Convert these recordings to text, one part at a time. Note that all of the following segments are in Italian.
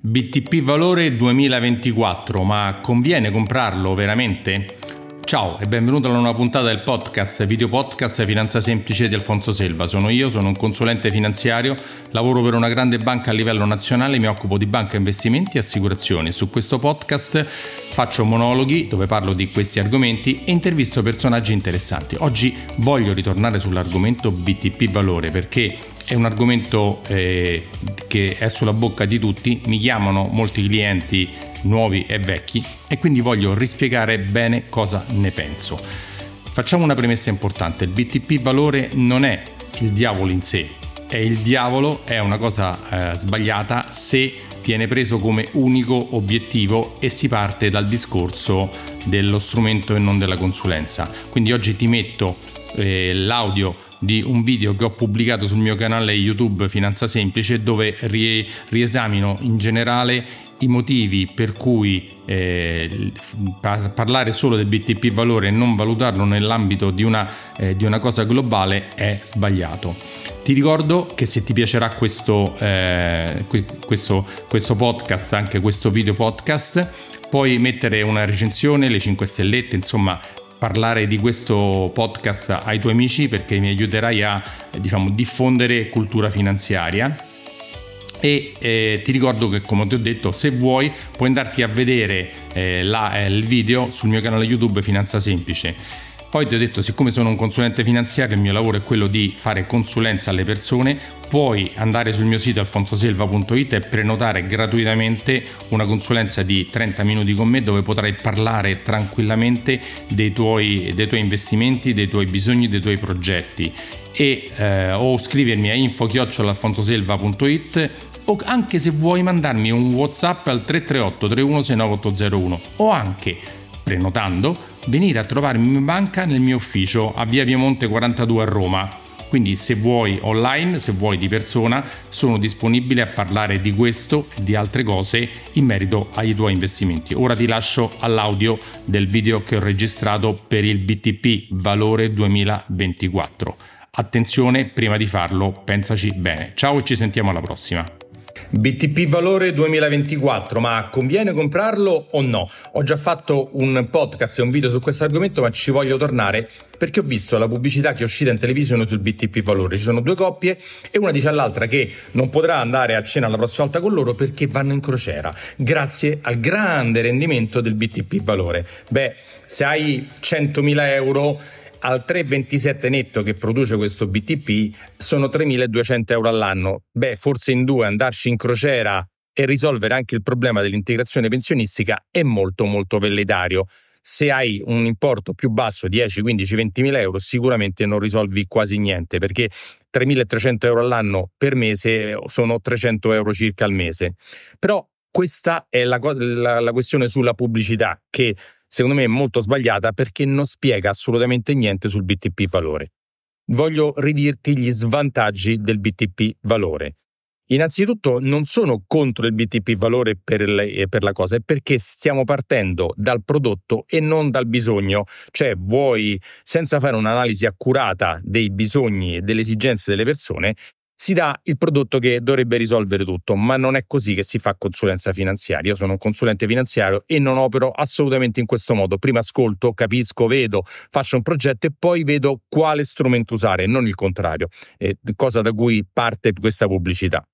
BTP Valore 2024, ma conviene comprarlo veramente? Ciao e benvenuto alla nuova puntata del podcast, video podcast Finanza Semplice di Alfonso Selva. Sono io, sono un consulente finanziario, lavoro per una grande banca a livello nazionale, mi occupo di banca, investimenti e assicurazioni. Su questo podcast faccio monologhi dove parlo di questi argomenti e intervisto personaggi interessanti. Oggi voglio ritornare sull'argomento BTP Valore perché è un argomento eh, che è sulla bocca di tutti, mi chiamano molti clienti nuovi e vecchi e quindi voglio rispiegare bene cosa ne penso. Facciamo una premessa importante, il BTP valore non è il diavolo in sé, è il diavolo è una cosa eh, sbagliata se viene preso come unico obiettivo e si parte dal discorso dello strumento e non della consulenza. Quindi oggi ti metto eh, l'audio di un video che ho pubblicato sul mio canale YouTube Finanza Semplice dove rie- riesamino in generale i motivi per cui eh, parlare solo del BTP valore e non valutarlo nell'ambito di una, eh, di una, cosa globale è sbagliato. Ti ricordo che se ti piacerà questo, eh, questo, questo podcast, anche questo video podcast, puoi mettere una recensione, le 5 stellette, insomma parlare di questo podcast ai tuoi amici perché mi aiuterai a diciamo, diffondere cultura finanziaria. E eh, ti ricordo che come ti ho detto se vuoi puoi andarti a vedere eh, la, eh, il video sul mio canale youtube Finanza Semplice poi ti ho detto, siccome sono un consulente finanziario, il mio lavoro è quello di fare consulenza alle persone, puoi andare sul mio sito alfonsoselva.it e prenotare gratuitamente una consulenza di 30 minuti con me dove potrai parlare tranquillamente dei tuoi, dei tuoi investimenti, dei tuoi bisogni, dei tuoi progetti. E eh, o scrivermi a info-alfonsoselva.it o anche se vuoi mandarmi un whatsapp al 338 3169 o anche prenotando venire a trovarmi in banca nel mio ufficio a via Piemonte 42 a Roma. Quindi se vuoi online, se vuoi di persona, sono disponibile a parlare di questo e di altre cose in merito ai tuoi investimenti. Ora ti lascio all'audio del video che ho registrato per il BTP Valore 2024. Attenzione, prima di farlo, pensaci bene. Ciao e ci sentiamo alla prossima. BTP Valore 2024, ma conviene comprarlo o no? Ho già fatto un podcast e un video su questo argomento, ma ci voglio tornare perché ho visto la pubblicità che è uscita in televisione sul BTP Valore. Ci sono due coppie e una dice all'altra che non potrà andare a cena la prossima volta con loro perché vanno in crociera, grazie al grande rendimento del BTP Valore. Beh, se hai 100.000 euro al 3,27 netto che produce questo BTP sono 3.200 euro all'anno. Beh, forse in due andarci in crociera e risolvere anche il problema dell'integrazione pensionistica è molto molto velleitario. Se hai un importo più basso, 10, 15, 20 mila euro, sicuramente non risolvi quasi niente perché 3.300 euro all'anno per mese sono 300 euro circa al mese. Però questa è la, la, la questione sulla pubblicità che secondo me è molto sbagliata perché non spiega assolutamente niente sul BTP valore. Voglio ridirti gli svantaggi del BTP valore. Innanzitutto non sono contro il BTP valore per, le, per, la cosa, è perché stiamo partendo dal prodotto e non dal bisogno. Cioè vuoi, senza fare un'analisi accurata dei bisogni e delle esigenze delle persone, si dà il prodotto che dovrebbe risolvere tutto, ma non è così che si fa consulenza finanziaria. Io sono un consulente finanziario e non opero assolutamente in questo modo. Prima ascolto, capisco, vedo, faccio un progetto e poi vedo quale strumento usare, non il contrario, eh, cosa da cui parte questa pubblicità.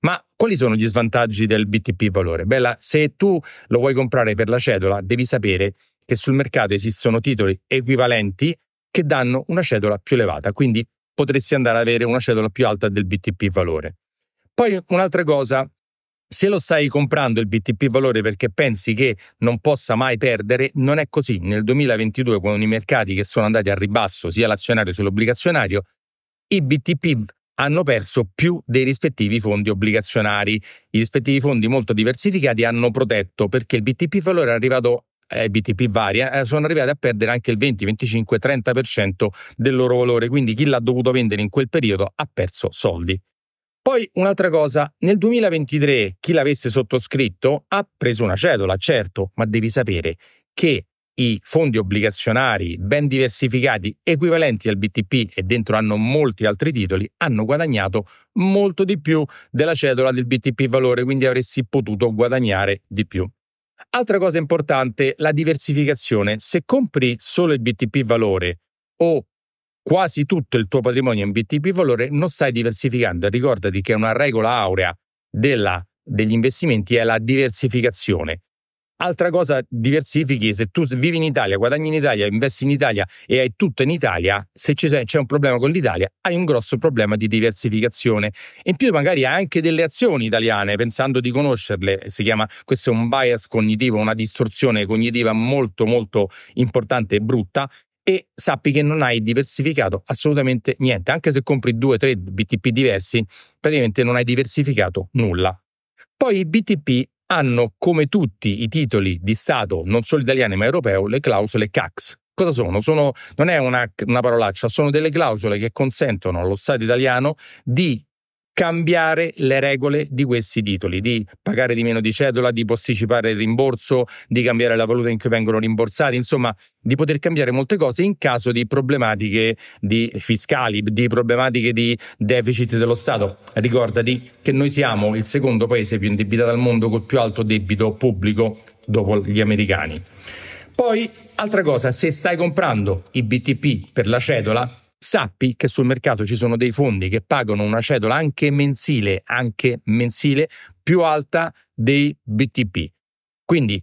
Ma quali sono gli svantaggi del BTP valore? Bella, se tu lo vuoi comprare per la cedola, devi sapere che sul mercato esistono titoli equivalenti che danno una cedola più elevata, quindi potresti andare ad avere una cedola più alta del BTP valore. Poi un'altra cosa, se lo stai comprando il BTP valore perché pensi che non possa mai perdere, non è così. Nel 2022, con i mercati che sono andati a ribasso, sia l'azionario sia l'obbligazionario, i BTP hanno perso più dei rispettivi fondi obbligazionari. I rispettivi fondi molto diversificati hanno protetto perché il BTP valore è arrivato eh, BTP varia, eh, sono arrivati a perdere anche il 20, 25, 30% del loro valore, quindi chi l'ha dovuto vendere in quel periodo ha perso soldi. Poi un'altra cosa, nel 2023 chi l'avesse sottoscritto ha preso una cedola, certo, ma devi sapere che i fondi obbligazionari ben diversificati, equivalenti al BTP e dentro hanno molti altri titoli, hanno guadagnato molto di più della cedola del BTP valore, quindi avresti potuto guadagnare di più. Altra cosa importante, la diversificazione. Se compri solo il BTP valore o quasi tutto il tuo patrimonio in BTP valore, non stai diversificando. Ricordati che una regola aurea della, degli investimenti è la diversificazione. Altra cosa, diversifichi, se tu vivi in Italia, guadagni in Italia, investi in Italia e hai tutto in Italia, se c'è un problema con l'Italia, hai un grosso problema di diversificazione. In più magari hai anche delle azioni italiane, pensando di conoscerle, si chiama, questo è un bias cognitivo, una distorsione cognitiva molto molto importante e brutta, e sappi che non hai diversificato assolutamente niente. Anche se compri due o tre BTP diversi, praticamente non hai diversificato nulla. Poi i BTP hanno, come tutti i titoli di Stato, non solo italiani ma europeo, le clausole CAX. Cosa sono? sono non è una, una parolaccia, sono delle clausole che consentono allo Stato italiano di cambiare le regole di questi titoli, di pagare di meno di cedola, di posticipare il rimborso, di cambiare la valuta in cui vengono rimborsati, insomma, di poter cambiare molte cose in caso di problematiche di fiscali, di problematiche di deficit dello Stato. Ricordati che noi siamo il secondo paese più indebitato al mondo col più alto debito pubblico dopo gli americani. Poi, altra cosa, se stai comprando i BTP per la cedola, sappi che sul mercato ci sono dei fondi che pagano una cedola anche mensile, anche mensile, più alta dei BTP. Quindi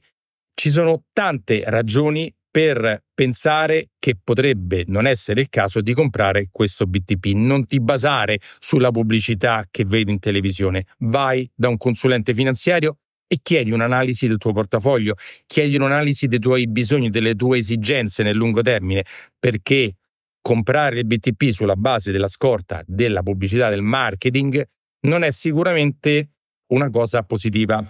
ci sono tante ragioni per pensare che potrebbe non essere il caso di comprare questo BTP. Non ti basare sulla pubblicità che vedi in televisione. Vai da un consulente finanziario e chiedi un'analisi del tuo portafoglio, chiedi un'analisi dei tuoi bisogni, delle tue esigenze nel lungo termine, perché comprare il BTP sulla base della scorta della pubblicità del marketing non è sicuramente una cosa positiva.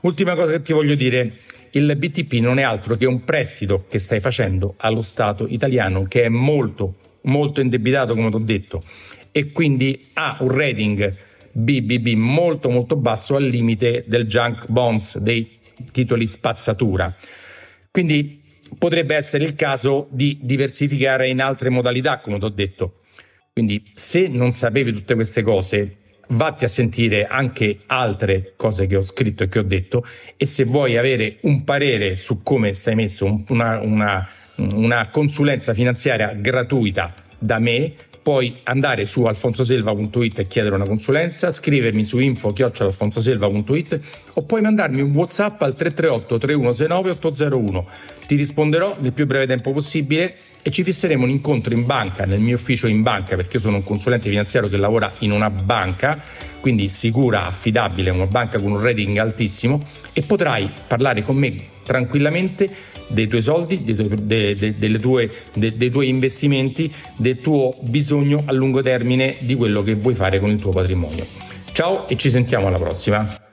Ultima cosa che ti voglio dire, il BTP non è altro che un prestito che stai facendo allo Stato italiano che è molto, molto indebitato, come ti ho detto, e quindi ha un rating BBB molto, molto basso al limite del junk bonds, dei titoli spazzatura. Quindi potrebbe essere il caso di diversificare in altre modalità, come ti ho detto. Quindi se non sapevi tutte queste cose, vatti a sentire anche altre cose che ho scritto e che ho detto e se vuoi avere un parere su come stai messo, una, una, una consulenza finanziaria gratuita da me, puoi andare su alfonsoselva.it e chiedere una consulenza, scrivermi su info-alfonsoselva.it o puoi mandarmi un WhatsApp al 338 3169 801. Ti risponderò nel più breve tempo possibile e ci fisseremo un incontro in banca, nel mio ufficio in banca, perché io sono un consulente finanziario che lavora in una banca, quindi sicura, affidabile, una banca con un rating altissimo e potrai parlare con me tranquillamente dei tuoi soldi, dei tuoi, de, de, tue, de, dei tuoi investimenti, del tuo bisogno a lungo termine di quello che vuoi fare con il tuo patrimonio. Ciao e ci sentiamo alla prossima.